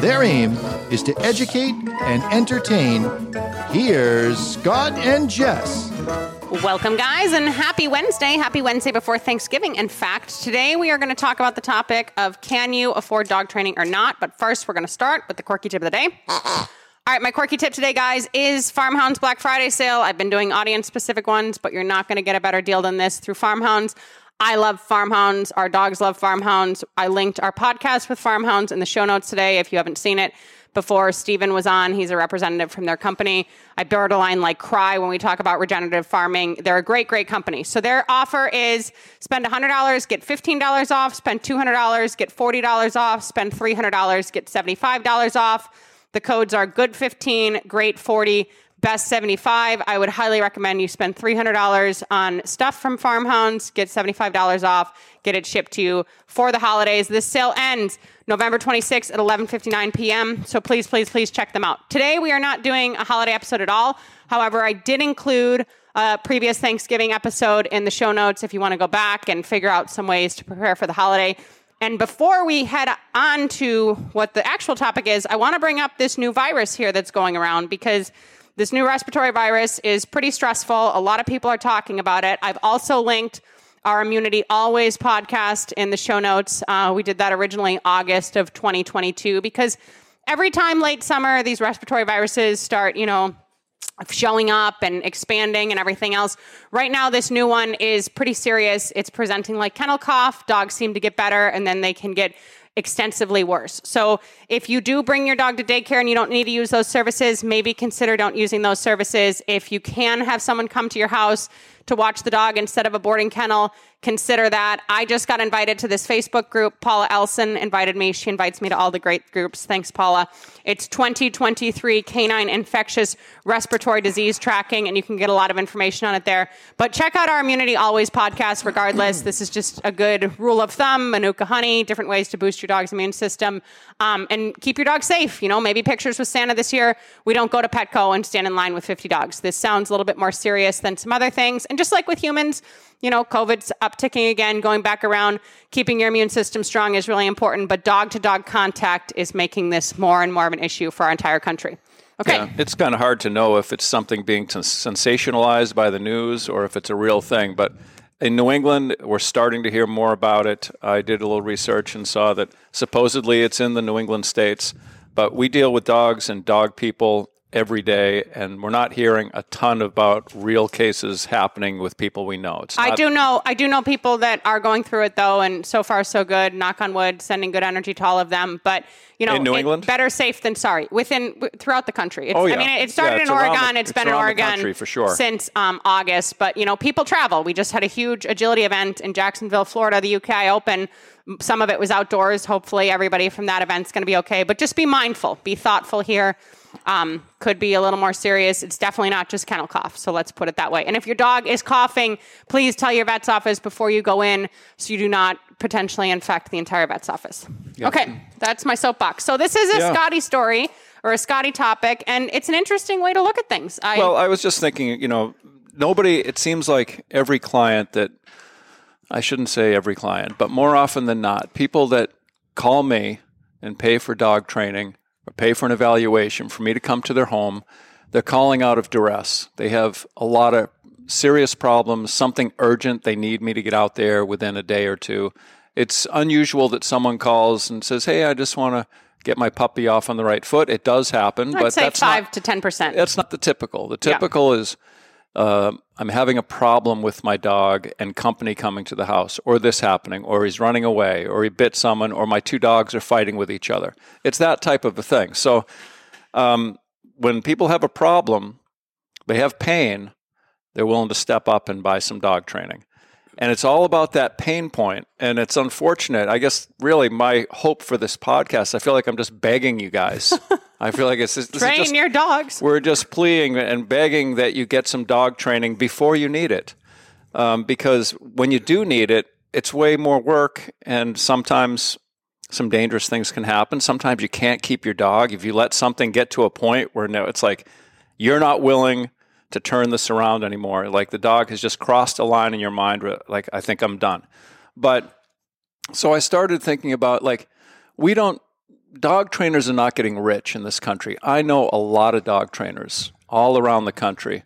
Their aim is to educate and entertain. Here's Scott and Jess. Welcome, guys, and happy Wednesday. Happy Wednesday before Thanksgiving. In fact, today we are going to talk about the topic of can you afford dog training or not. But first, we're going to start with the quirky tip of the day. All right, my quirky tip today, guys, is Farmhounds Black Friday sale. I've been doing audience specific ones, but you're not going to get a better deal than this through Farmhounds. I love farmhounds. Our dogs love farmhounds. I linked our podcast with farmhounds in the show notes today if you haven't seen it before Stephen was on. He's a representative from their company. I borderline like cry when we talk about regenerative farming. They're a great, great company. So their offer is spend $100, get $15 off, spend $200, get $40 off, spend $300, get $75 off. The codes are good 15, great 40, best 75 i would highly recommend you spend $300 on stuff from farmhounds get $75 off get it shipped to you for the holidays. This sale ends november 26th at 11.59 p.m so please please please check them out. Today we are not doing a holiday episode at all. However i did include a previous thanksgiving episode in the show notes if you want to go back and figure out some ways to prepare for the holiday. And before we head on to what the actual topic is, I want to bring up this new virus here that's going around because this new respiratory virus is pretty stressful. A lot of people are talking about it. I've also linked our Immunity Always podcast in the show notes. Uh, we did that originally August of 2022 because every time late summer these respiratory viruses start, you know, showing up and expanding and everything else. Right now, this new one is pretty serious. It's presenting like kennel cough. Dogs seem to get better and then they can get extensively worse. So if you do bring your dog to daycare and you don't need to use those services, maybe consider don't using those services. If you can have someone come to your house to watch the dog instead of a boarding kennel, consider that. I just got invited to this Facebook group. Paula Elson invited me. She invites me to all the great groups. Thanks, Paula. It's 2023 Canine Infectious Respiratory Disease Tracking, and you can get a lot of information on it there. But check out our Immunity Always podcast regardless. this is just a good rule of thumb, Manuka honey, different ways to boost your dog's immune system, um, and keep your dog safe. You know, maybe pictures with Santa this year. We don't go to Petco and stand in line with 50 dogs. This sounds a little bit more serious than some other things. And just like with humans, you know, COVID's upticking again, going back around. Keeping your immune system strong is really important, but dog to dog contact is making this more and more of an issue for our entire country. Okay. Yeah, it's kind of hard to know if it's something being sensationalized by the news or if it's a real thing. But in New England, we're starting to hear more about it. I did a little research and saw that supposedly it's in the New England states. But we deal with dogs and dog people every day, and we're not hearing a ton about real cases happening with people we know. It's I do know I do know people that are going through it though, and so far so good. Knock on wood, sending good energy to all of them. But you know, in New England, better safe than sorry. Within throughout the country. It's, oh yeah. I mean, it started yeah, in Oregon. The, it's, it's been in Oregon for sure. since um, August. But you know, people travel. We just had a huge agility event in Jacksonville, Florida, the UK Open. Some of it was outdoors. Hopefully, everybody from that event's going to be okay. But just be mindful, be thoughtful here um, could be a little more serious. It's definitely not just kennel cough. So let's put it that way. And if your dog is coughing, please tell your vet's office before you go in so you do not potentially infect the entire vet's office. Yep. Okay, that's my soapbox. So this is a yeah. Scotty story or a Scotty topic, and it's an interesting way to look at things. I, well, I was just thinking, you know, nobody, it seems like every client that, I shouldn't say every client, but more often than not, people that call me and pay for dog training or pay for an evaluation for me to come to their home, they're calling out of duress. They have a lot of serious problems, something urgent. They need me to get out there within a day or two. It's unusual that someone calls and says, Hey, I just want to get my puppy off on the right foot. It does happen, I'd but say that's five not, to ten percent. That's not the typical. The typical yeah. is uh, I'm having a problem with my dog and company coming to the house, or this happening, or he's running away, or he bit someone, or my two dogs are fighting with each other. It's that type of a thing. So um, when people have a problem, they have pain, they're willing to step up and buy some dog training. And it's all about that pain point. And it's unfortunate. I guess, really, my hope for this podcast, I feel like I'm just begging you guys I feel like it's just, Train just- your dogs. we're just pleading and begging that you get some dog training before you need it. Um, because when you do need it, it's way more work, and sometimes some dangerous things can happen. Sometimes you can't keep your dog. If you let something get to a point where no, it's like you're not willing to turn this around anymore. Like the dog has just crossed a line in your mind. Like I think I'm done. But so I started thinking about like we don't dog trainers are not getting rich in this country. I know a lot of dog trainers all around the country,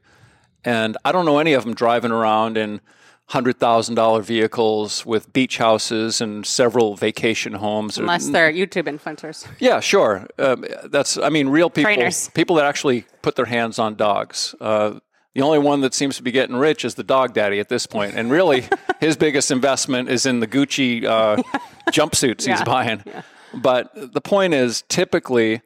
and I don't know any of them driving around in hundred thousand dollar vehicles with beach houses and several vacation homes. or- Unless they're YouTube influencers. yeah, sure. Um, that's I mean, real people, Trainers. people that actually put their hands on dogs. Uh, the only one that seems to be getting rich is the dog daddy at this point, and really, his biggest investment is in the Gucci uh, jumpsuits he's Yeah. But the point is, typically,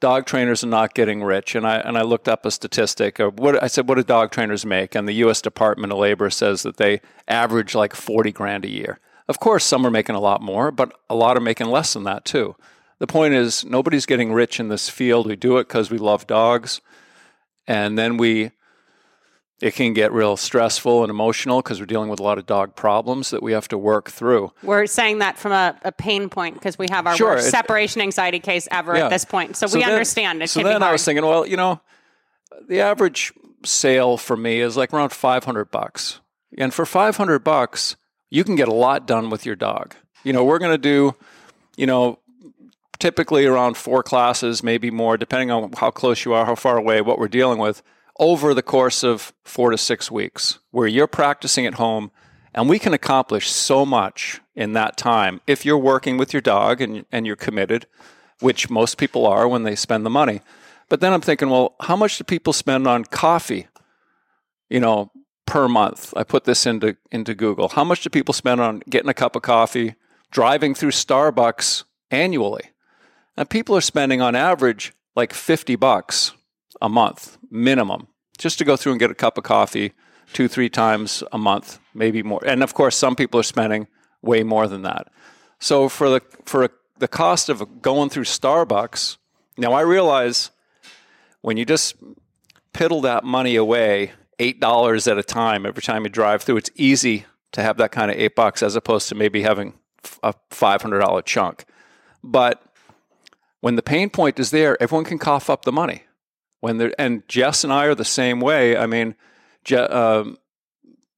dog trainers are not getting rich. And I and I looked up a statistic. Of what I said, what do dog trainers make? And the U.S. Department of Labor says that they average like forty grand a year. Of course, some are making a lot more, but a lot are making less than that too. The point is, nobody's getting rich in this field. We do it because we love dogs, and then we. It can get real stressful and emotional because we're dealing with a lot of dog problems that we have to work through. We're saying that from a, a pain point because we have our Sure, worst it- separation anxiety case ever Yeah. at this point. So, we then- understand it So then be I was thinking, well, you know, the average sale for me is like around 500 bucks. And for 500 bucks, you can get a lot done with your dog. You know, we're going to do, you know, typically around four classes, maybe more, depending on how close you are, how far away, what we're dealing with, over the course of four to six weeks, where you're practicing at home. And we can accomplish so much in that time if you're working with your dog and, and you're committed, which most people are when they spend the money. But then I'm thinking, well, how much do people spend on coffee? You know, per month. I put this into into Google. How much do people spend on getting a cup of coffee, driving through Starbucks annually? And people are spending on average like 50 bucks a month minimum just to go through and get a cup of coffee two, three times a month, maybe more. And of course, some people are spending way more than that. So for the for a, the cost of going through Starbucks, now I realize when you just piddle that money away, eight dollars at a time every time you drive through, it's easy to have that kind of eight bucks as opposed to maybe having a five hundred dollar chunk. But when the pain point is there, everyone can cough up the money. When there, and Jess and I are the same way. I mean, Je, um,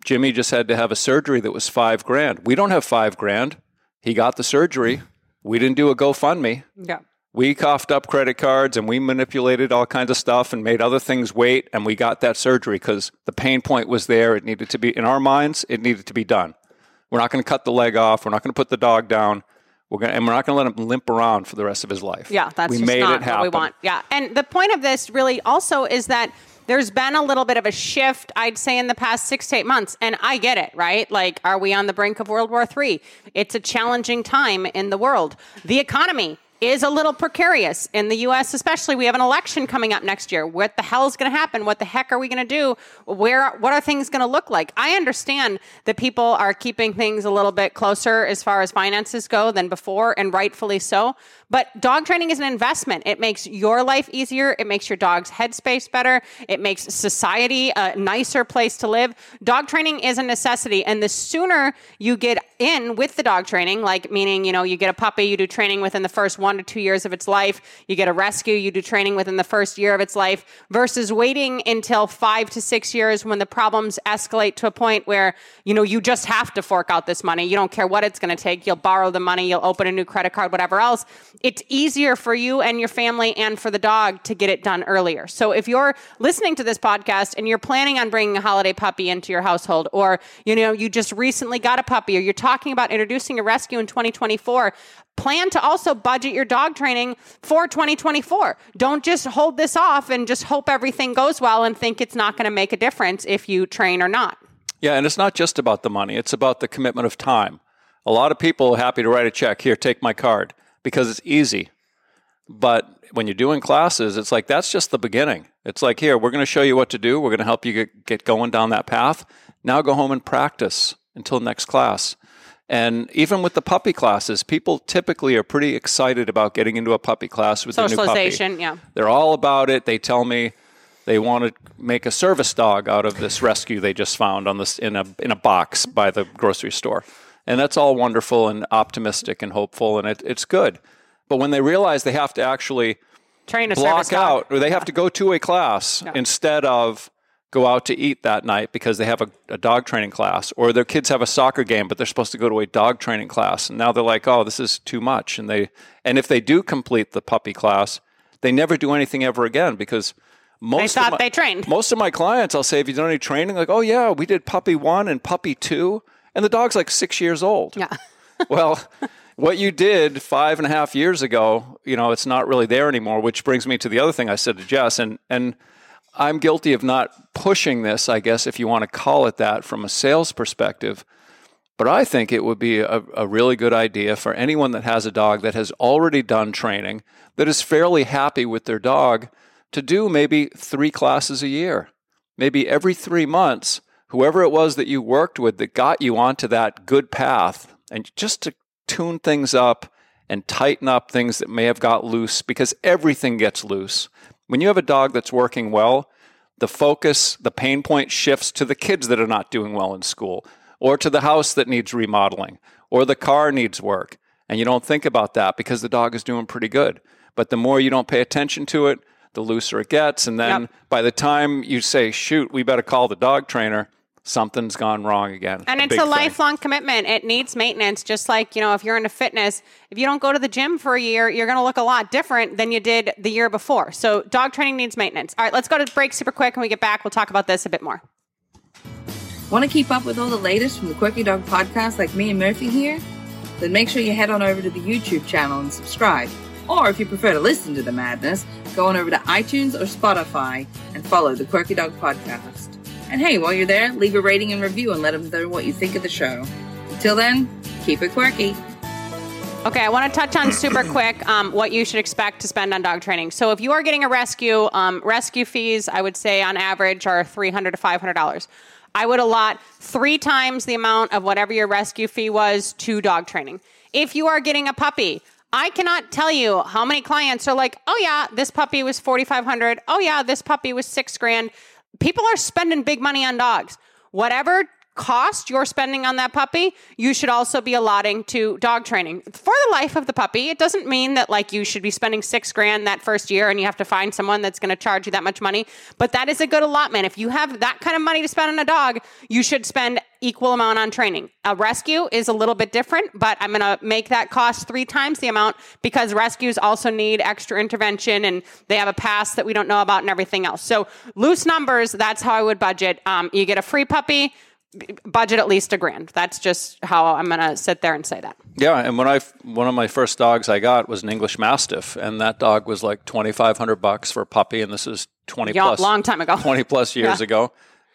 Jimmy just had to have a surgery that was five grand. We don't have five grand. He got the surgery. We didn't do a GoFundMe. yeah. We coughed up credit cards and we manipulated all kinds of stuff and made other things wait. And we got that surgery because the pain point was there. It needed to be, in our minds, it needed to be done. We're not going to cut the leg off. We're not going to put the dog down. We're to, and we're not going to let him limp around for the rest of his life. Yeah, that's we made not it happen. what we want. Yeah, and the point of this really also is that there's been a little bit of a shift, I'd say, in the past six to eight months, and I get it, right? Like, are we on the brink of World War III? It's a challenging time in the world. The economy is a little precarious in the US especially we have an election coming up next year. What the hell is going to happen? What the heck are we going to do? Where what are things going to look like? I understand that people are keeping things a little bit closer as far as finances go than before and rightfully so. But dog training is an investment. It makes your life easier. It makes your dog's headspace better. It makes society a nicer place to live. Dog training is a necessity and the sooner you get in with the dog training like meaning you know you get a puppy you do training within the first one to two years of its life. You get a rescue, you do training within the first year of its life, versus waiting until five to six years when the problems escalate to a point where, you know, you just have to fork out this money. You don't care what it's going to take. You'll borrow the money, you'll open a new credit card, whatever else. It's easier for you and your family and for the dog to get it done earlier. So if you're listening to this podcast and you're planning on bringing a holiday puppy into your household, or, you know, you just recently got a puppy, or you're talking about introducing a rescue in 2024, plan to also budget your dog training for 2024. Don't just hold this off and just hope everything goes well and think it's not going to make a difference if you train or not. Yeah, and it's not just about the money, it's about the commitment of time. A lot of people are happy to write a check, here, take my card, because it's easy. But when you're doing classes, it's like that's just the beginning. It's like, here, we're going to show you what to do. We're going to help you get, get going down that path. Now go home and practice until next class. And even with the puppy classes, people typically are pretty excited about getting into a puppy class with a new puppy. Socialization, yeah. They're all about it. They tell me they want to make a service dog out of this rescue they just found on this in a in a box by the grocery store, and that's all wonderful and optimistic and hopeful, and it, it's good. But when they realize they have to actually Train a service block dog. out, or they have to go to a class instead of go out to eat that night because they have a, a dog training class, or their kids have a soccer game, but they're supposed to go to a dog training class, and now they're like, oh, this is too much, and they and if they do complete the puppy class, they never do anything ever again because. Most they thought of my, they trained. Most of my clients, I'll say, have you done any training? Like, oh yeah, we did puppy one and puppy two, and the dog's like six years old. Yeah. well, what you did five and a half years ago, you know, it's not really there anymore. Which brings me to the other thing I said to Jess, and and I'm guilty of not pushing this, I guess, if you want to call it that, from a sales perspective. But I think it would be a, a really good idea for anyone that has a dog that has already done training, that is fairly happy with their dog, to do maybe three classes a year. Maybe every three months, whoever it was that you worked with that got you onto that good path, and just to tune things up and tighten up things that may have got loose, because everything gets loose. When you have a dog that's working well, the focus, the pain point shifts to the kids that are not doing well in school, or to the house that needs remodeling, or the car needs work. And you don't think about that because the dog is doing pretty good. But the more you don't pay attention to it, the looser it gets. And then Yep. by the time you say, shoot, we better call the dog trainer, something's gone wrong again. And it's big a thing. lifelong commitment. It needs maintenance. Just like, you know, if you're into fitness, if you don't go to the gym for a year, you're going to look a lot different than you did the year before. So dog training needs maintenance. All right, let's go to the break super quick. When we get back, we'll talk about this a bit more. Want to keep up with all the latest from the Quirky Dog podcast like me and Murphy here? Then make sure you head on over to the YouTube channel and subscribe. Or if you prefer to listen to the madness, go on over to iTunes or Spotify and follow the Quirky Dog podcast. And hey, while you're there, leave a rating and review and let them know what you think of the show. Until then, keep it quirky. Okay, I want to touch on super quick um, what you should expect to spend on dog training. So, if you are getting a rescue, um, rescue fees, I would say on average are three hundred to five hundred dollars. I would allot three times the amount of whatever your rescue fee was to dog training. If you are getting a puppy, I cannot tell you how many clients are like, "Oh yeah, this puppy was forty five hundred. Oh yeah, this puppy was six grand." People are spending big money on dogs. Whatever cost you're spending on that puppy, you should also be allotting to dog training for the life of the puppy. It doesn't mean that like you should be spending six grand that first year and you have to find someone that's going to charge you that much money. But that is a good allotment. If you have that kind of money to spend on a dog, you should spend equal amount on training. A rescue is a little bit different, but I'm going to make that cost three times the amount because rescues also need extra intervention and they have a past that we don't know about and everything else. So loose numbers, that's how I would budget. Um, you get a free puppy budget at least a grand. That's just how I'm going to sit there and say that. Yeah, and when I one of my first dogs I got was an English Mastiff, and that dog was like twenty five hundred bucks for a puppy, and this is twenty Yeah, plus long time ago. twenty plus years Yeah. ago.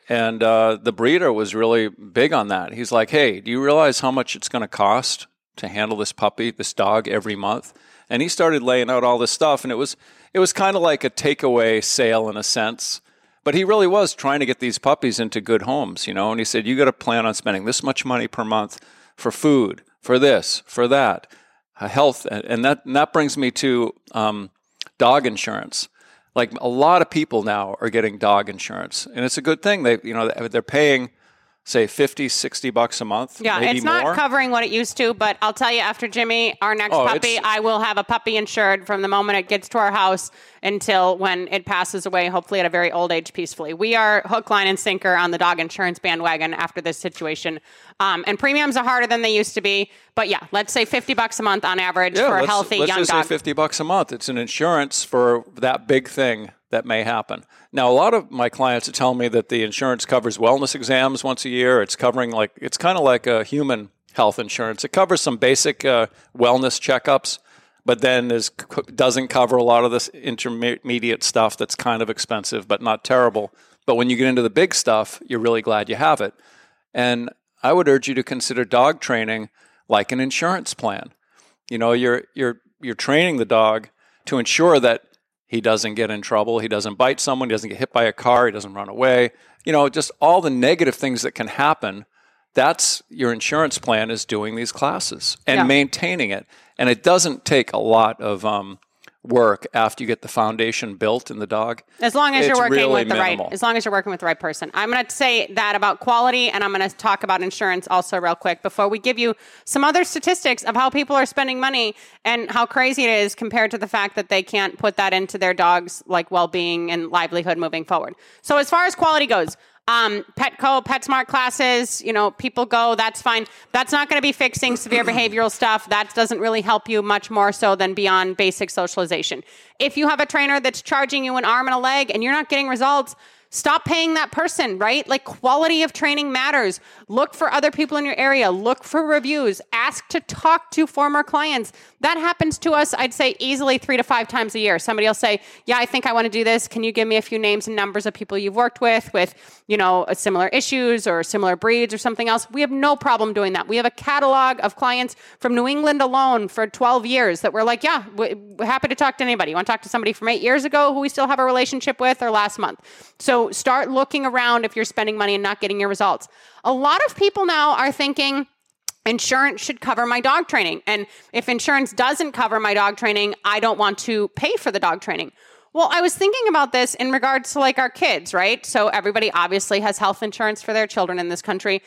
And uh, the breeder was really big on that. He's like, "Hey, do you realize how much it's going to cost to handle this puppy, this dog, every month?" And he started laying out all this stuff, and it was it was kind of like a takeaway sale in a sense. But he really was trying to get these puppies into good homes, you know. And he said, "You got to plan on spending this much money per month for food, for this, for that, uh, health." And that and that brings me to um, dog insurance. Like a lot of people now are getting dog insurance, and it's a good thing. They, you know, they're paying say 50, 60 bucks a month. Yeah, it's not more. covering what it used to, but I'll tell you after Jimmy, our next Oh, puppy, I will have a puppy insured from the moment it gets to our house until when it passes away, hopefully at a very old age peacefully. We are hook, line, and sinker on the dog insurance bandwagon after this situation. Um, and premiums are harder than they used to be. But yeah, let's say 50 bucks a month on average for a healthy let's young just dog. say 50 bucks a month. It's an insurance for that big thing that may happen. Now, a lot of my clients telling me that the insurance covers wellness exams once a year. It's covering like, it's kind of like a human health insurance. It covers some basic uh, wellness checkups, but then is, doesn't cover a lot of this intermediate stuff that's kind of expensive, but not terrible. But when you get into the big stuff, you're really glad you have it. And I would urge you to consider dog training like an insurance plan. You know, you're you're you're training the dog to ensure that he doesn't get in trouble, he doesn't bite someone, he doesn't get hit by a car, he doesn't run away. You know, just all the negative things that can happen That's your insurance plan is doing these classes and Yeah. maintaining it. And it doesn't take a lot of um, work after you get the foundation built in the dog. As long as you're working really with the minimal. right, as long as you're working with the right person. I'm going to say that about quality, and I'm going to talk about insurance also real quick before we give you some other statistics of how people are spending money and how crazy it is compared to the fact that they can't put that into their dogs' like well-being and livelihood moving forward. So as far as quality goes. Um, Petco, PetSmart classes, you know, people go, that's fine. That's not going to be fixing severe behavioral stuff. That doesn't really help you much more so than beyond basic socialization. If you have a trainer that's charging you an arm and a leg and you're not getting results, stop paying that person, right? Like quality of training matters. Look for other people in your area, look for reviews, ask to talk to former clients. That happens to us, I'd say easily three to five times a year. Somebody will say, Yeah, I think I want to do this. Can you give me a few names and numbers of people you've worked with, with, you know, uh, similar issues or similar breeds or something else? We have no problem doing that. We have a catalog of clients from New England alone for 12 years that we're like, Yeah, we- we're happy to talk to anybody. You want to talk to somebody from eight years ago who we still have a relationship with or last month? So start looking around if you're spending money and not getting your results. A lot of people now are thinking, insurance should cover my dog training. And if insurance doesn't cover my dog training, I don't want to pay for the dog training. Well, I was thinking about this in regards to like our kids, right? So everybody obviously has health insurance for their children in this country.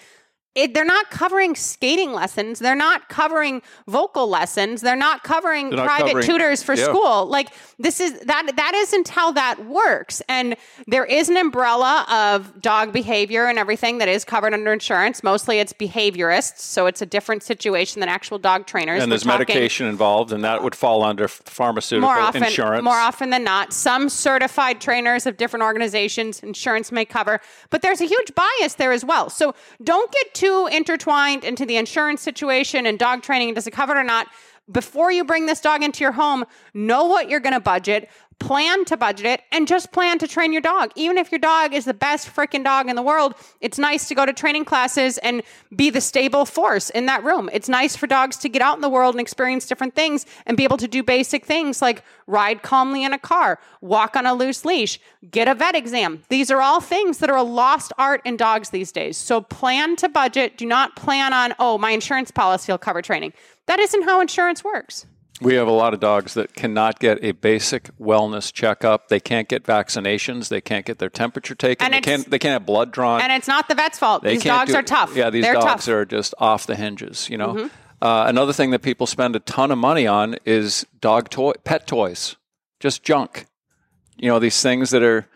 It, they're not covering skating lessons. They're not covering vocal lessons. They're not covering They're not private covering- tutors for Yeah. school. Like this is that that isn't how that works. And there is an umbrella of dog behavior and everything that is covered under insurance. Mostly it's behaviorists, so it's a different situation than actual dog trainers. And there's talking- medication involved, and that would fall under pharmaceutical more often, insurance. more often than not, some certified trainers of different organizations, insurance may cover, but there's a huge bias there as well. So don't get too intertwined into the insurance situation and dog training. Does it cover it or not? Before you bring this dog into your home, know what you're going to budget. Plan to budget it and just plan to train your dog. Even if your dog is the best freaking dog in the world, it's nice to go to training classes and be the stable force in that room. It's nice for dogs to get out in the world and experience different things and be able to do basic things like ride calmly in a car, walk on a loose leash, get a vet exam. These are all things that are a lost art in dogs these days. So plan to budget. Do not plan on, oh, my insurance policy will cover training. That isn't how insurance works. We have a lot of dogs that cannot get a basic wellness checkup. They can't get vaccinations. They can't get their temperature taken. And they can't. They can't have blood drawn. And it's not the vet's fault. they these dogs do- are tough. Yeah, these They're dogs tough. Mm-hmm. are just off the hinges. You know. Uh, another thing that people spend a ton of money on is dog toy, pet toys, just junk. You know, these things that are.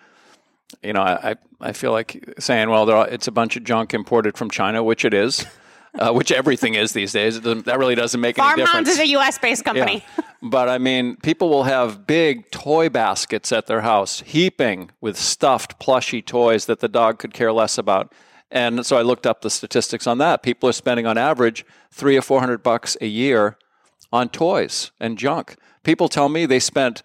You know, I I feel like saying, well, they're all- it's a bunch of junk imported from China, which it is. Uh, which everything is these days. It that really doesn't make any difference. Farmhounds is a U.S. based company. Yeah. But I mean, people will have big toy baskets at their house, heaping with stuffed, plushy toys that the dog could care less about. And so I looked up the statistics on that. People are spending on average three or four hundred bucks a year on toys and junk. People tell me they spent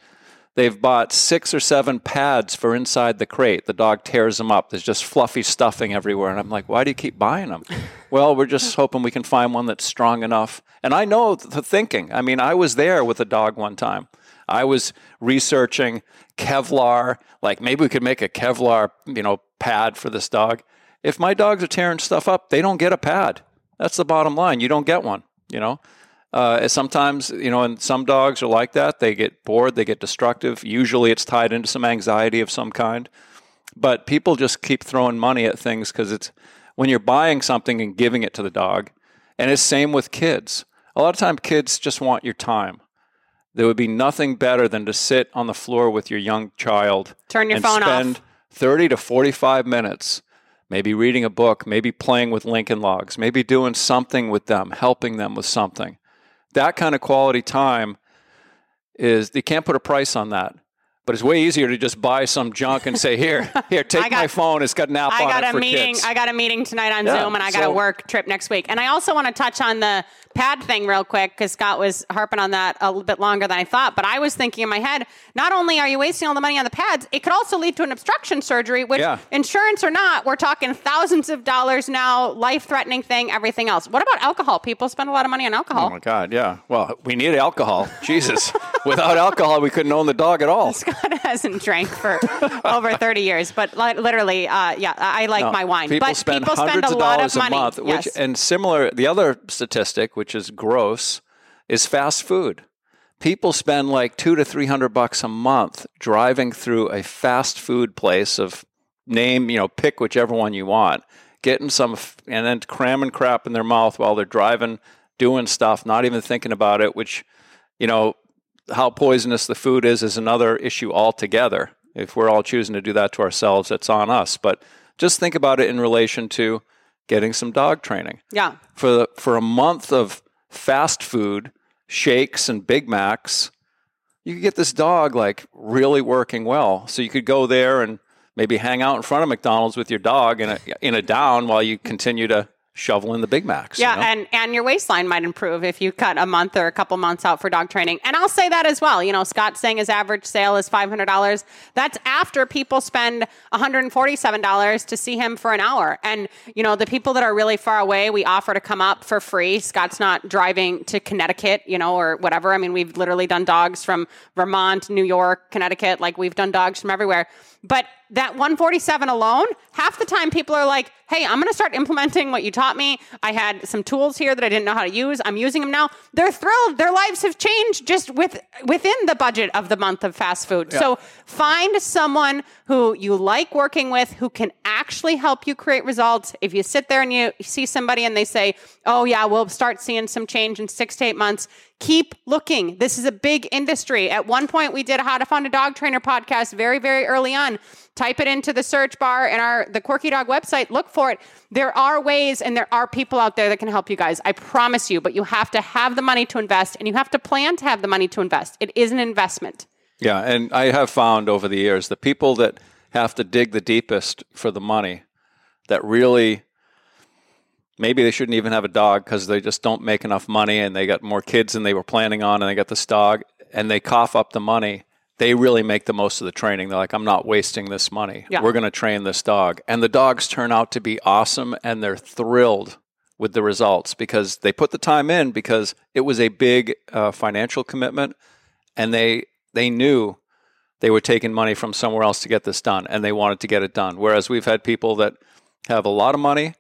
they've bought six or seven pads for inside the crate. The dog tears them up. There's just fluffy stuffing everywhere. And I'm like, why do you keep buying them? well, we're just hoping we can find one that's strong enough. And I know the thinking. I mean, I was there with a dog one time. I was researching Kevlar, like maybe we could make a Kevlar, you know, pad for this dog. If my dogs are tearing stuff up, they don't get a pad. That's the bottom line. You don't get one, you know? Uh, sometimes, you know, and some dogs are like that. They get bored, they get destructive. Usually it's tied into some anxiety of some kind. But people just keep throwing money at things because it's when you're buying something and giving it to the dog. And it's same with kids. A lot of time kids just want your time. There would be nothing better than to sit on the floor with your young child. Turn your and phone off. spend 30 to 45 minutes maybe reading a book, maybe playing with Lincoln Logs, maybe doing something with them, helping them with something. That kind of quality time is you can't put a price on that. But it's way easier to just buy some junk and say, "Here, here, take got- my phone. It's got an app I on got it a for meeting. kids." I got a meeting tonight on Yeah, Zoom, and I got a work trip next week. And I also want to touch on the pad thing real quick because Scott was harping on that a little bit longer than I thought. But I was thinking in my head, not only are you wasting all the money on the pads, it could also lead to an obstruction surgery, which Yeah. insurance or not, we're talking thousands of dollars now, life threatening thing, everything else. What about alcohol? People spend a lot of money on alcohol. Oh my God, yeah. Well, we need alcohol. Jesus, without alcohol, we couldn't own the dog at all. Hasn't drank for over 30 years, but li- literally, uh, yeah, I like No, my wine. People but spend people hundreds spend a of lot dollars of money. a month. Which yes. and similar, the other statistic, which is gross, is fast food. People spend like two to three hundred bucks a month driving through a fast food place of name, you know, pick whichever one you want, getting some, f- and then cramming crap in their mouth while they're driving, doing stuff, not even thinking about it. Which, you know, how poisonous the food is is another issue altogether. If we're all choosing to do that to ourselves, it's on us. But just think about it in relation to getting some dog training yeah. for the, for a month of fast food, shakes and Big Macs. You could get this dog like really working well. So you could go there and maybe hang out in front of McDonald's with your dog in a in a down while you continue to shovel in the Big Macs. you Yeah, know? and and your waistline might improve if you cut a month or a couple months out for dog training. And I'll say that as well. You know, Scott's saying his average sale is five hundred dollars. That's after people spend one hundred and forty-seven dollars to see him for an hour. And you know, the people that are really far away, we offer to come up for free. Scott's not driving to Connecticut, you know, or whatever. I mean, we've literally done dogs from Vermont, New York, Connecticut. Like we've done dogs from everywhere. But that 147 alone, half the time people are like, hey, I'm going to start implementing what you taught me. I had some tools here that I didn't know how to use. I'm using them now. They're thrilled. Their lives have changed just with within the budget of the month of fast food. So find someone who you like working with who can actually help you create results. If you sit there and you see somebody and they say, oh, yeah, we'll start seeing some change in six to eight months, keep looking. This is a big industry. At one point, we did a How to Find a Dog Trainer podcast very, very early on. Type it into the search bar in our the Quirky Dog website. Look for it. There are ways and there are people out there that can help you guys. I promise you. But you have to have the money to invest, and you have to plan to have the money to invest. It is an investment. Yeah, and I have found over the years the people that have to dig the deepest for the money, that really maybe they shouldn't even have a dog because they just don't make enough money and they got more kids than they were planning on and they got this dog and they cough up the money. They really make the most of the training. They're like, I'm not wasting this money. Yeah. We're going to train this dog. And the dogs turn out to be awesome and they're thrilled with the results because they put the time in because it was a big uh, financial commitment and they they knew they were taking money from somewhere else to get this done and they wanted to get it done whereas we've had people that have a lot of money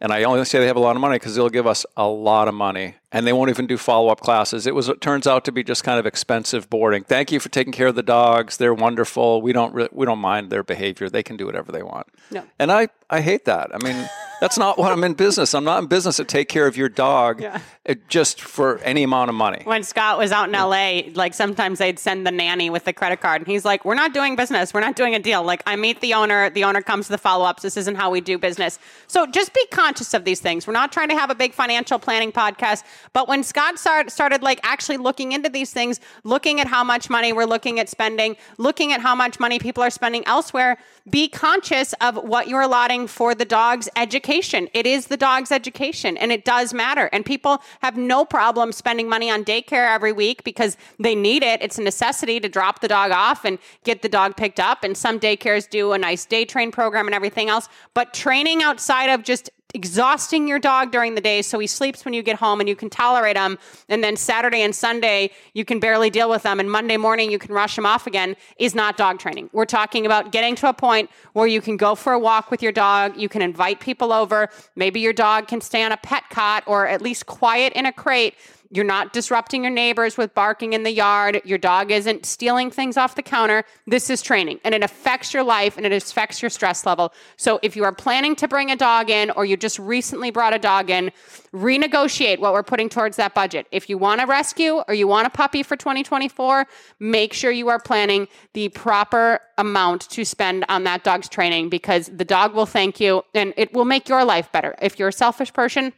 and i only say they have a lot of money because they'll give us a lot of money. And they won't even do follow-up classes. It was it turns out to be just kind of expensive boarding. Thank you for taking care of the dogs. They're wonderful. We don't re- we don't mind their behavior. They can do whatever they want. No. and i i hate that. I mean that's not what i'm in business i'm not in business to take care of your dog Yeah. uh, just for any amount of money When Scott was out in LA, like sometimes they'd send the nanny with the credit card, and he's like, "We're not doing business. We're not doing a deal. Like I meet the owner, the owner comes to the follow ups. This isn't how we do business. So just be conscious of these things. We're not trying to have a big financial planning podcast, but when Scott start, started like actually looking into these things, looking at how much money we're looking at spending, looking at how much money people are spending elsewhere, be conscious of what you're allotting for the dog's education. It is the dog's education, and it does matter. And people have no problem spending money on daycare every week because they need it. It's a necessity to drop the dog off and get the dog picked up. And some daycares do a nice day train program and everything else. But training outside of just exhausting your dog during the day so he sleeps when you get home and you can tolerate him. And then Saturday and Sunday you can barely deal with them. And Monday morning you can rush him off again is not dog training. We're talking about getting to a point where you can go for a walk with your dog, you can invite people over, maybe your dog can stay on a pet cot or at least quiet in a crate you're not disrupting your neighbors with barking in the yard. Your dog isn't stealing things off the counter. This is training and it affects your life and it affects your stress level. So if you are planning to bring a dog in or you just recently brought a dog in, renegotiate what we're putting towards that budget. If you want a rescue or you want a puppy for 2024, make sure you are planning the proper amount to spend on that dog's training because the dog will thank you and it will make your life better. If you're a selfish person,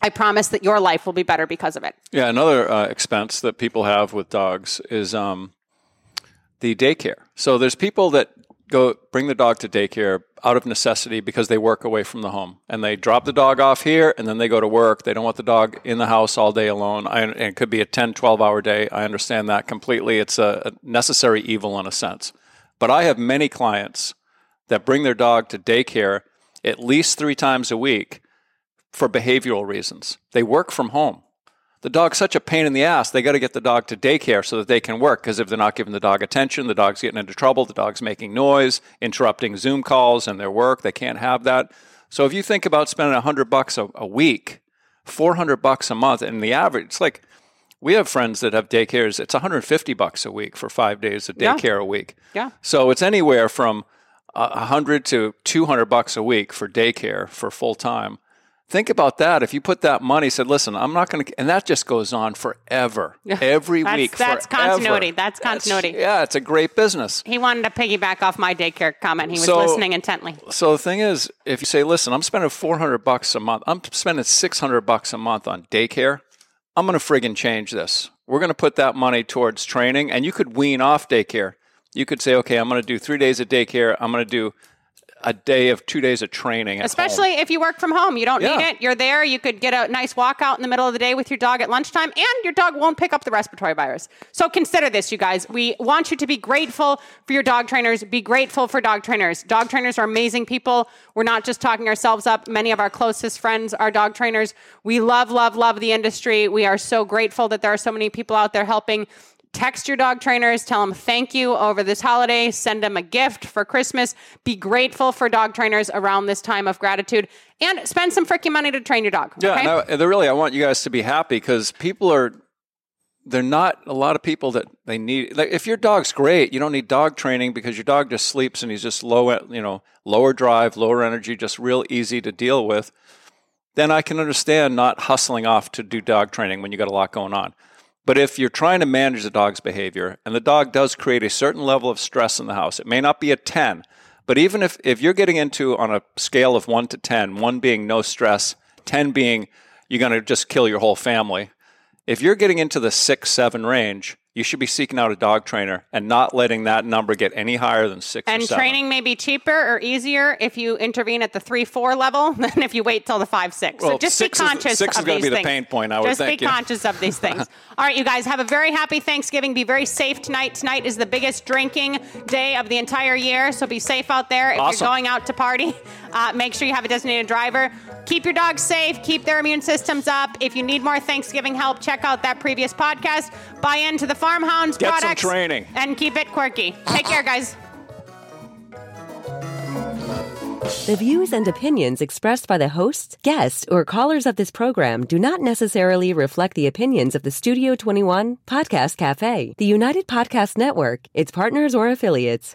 I promise that your life will be better because of it. Yeah, another uh, expense that people have with dogs is um, the daycare. So there's people that go bring the dog to daycare out of necessity because they work away from the home and they drop the dog off here and then they go to work. They don't want the dog in the house all day alone. I, and it could be a 10, 12 hour day. I understand that completely. It's a, a necessary evil in a sense. But I have many clients that bring their dog to daycare at least three times a week for behavioral reasons. They work from home. the dog's such a pain in the ass. They got to get the dog to daycare so that they can work. Because if they're not giving the dog attention, the dog's getting into trouble. The dog's making noise, interrupting Zoom calls and their work. They can't have that. So if you think about spending a hundred bucks a week, four hundred bucks a month, and the average, it's like we have friends that have daycares. It's 150 bucks a week for five days of daycare Yeah. a week. Yeah. So it's anywhere from a hundred to 200 bucks a week for daycare for full time. Think about that. If you put that money, said, "Listen, I'm not going to," and that just goes on forever, every That's- week. that's forever. continuity. That's continuity. yeah, it's a great business. He wanted to piggyback off my daycare comment. He was So- listening intently. So the thing is, if you say, "Listen, I'm spending 400 bucks a month. I'm spending 600 bucks a month on daycare. I'm going to friggin' change this. We're going to put that money towards training, and you could wean off daycare. You could say, okay, I'm going to do three days of daycare. I'm going to do a day of two days of training. at home." Especially if you work from home. You don't need it. You're there. You could get a nice walk out in the middle of the day with your dog at lunchtime, and your dog won't pick up the respiratory virus. So consider this, you guys. We want you to be grateful for your dog trainers. Be grateful for dog trainers. Dog trainers are amazing people. We're not just talking ourselves up. Many of our closest friends are dog trainers. We love, love, love the industry. We are so grateful that there are so many people out there helping. Text your dog trainers, tell them thank you over this holiday, send them a gift for Christmas. Be grateful for dog trainers around this time of gratitude and spend some freaking money to train your dog. Yeah, okay? no, really. I want you guys to be happy because people are. They're not a lot of people that they need. Like, if your dog's great, you don't need dog training because your dog just sleeps and he's just low, you know, lower drive, lower energy, just real easy to deal with. Then I can understand not hustling off to do dog training when you got a lot going on. But if you're trying to manage the dog's behavior and the dog does create a certain level of stress in the house, it may not be a 10, but even if, if you're getting into on a scale of 1 to 10, 1 being no stress, 10 being you're going to just kill your whole family, if you're getting into the 6 7 range, you should be seeking out a dog trainer and not letting that number get any higher than 6 or and 7. training may be cheaper or easier if you intervene at the three four level than if you wait till the five six. so Well, just six be is- conscious six is of gonna these be the things. pain point, I would just think, be conscious of these things. All right, you guys have a very happy Thanksgiving. Be very safe tonight. Tonight is the biggest drinking day of the entire year, so be safe out there. If Awesome. you're going out to party, uh, make sure you have a designated driver. Keep your dogs safe. Keep their immune systems up. If you need more Thanksgiving help, check out that previous podcast. Buy into the Farmhounds Get some products training. and keep it quirky. Take care, guys. The views and opinions expressed by the hosts, guests, or callers of this program do not necessarily reflect the opinions of the Studio 21 Podcast Cafe, the United Podcast Network, its partners, or affiliates.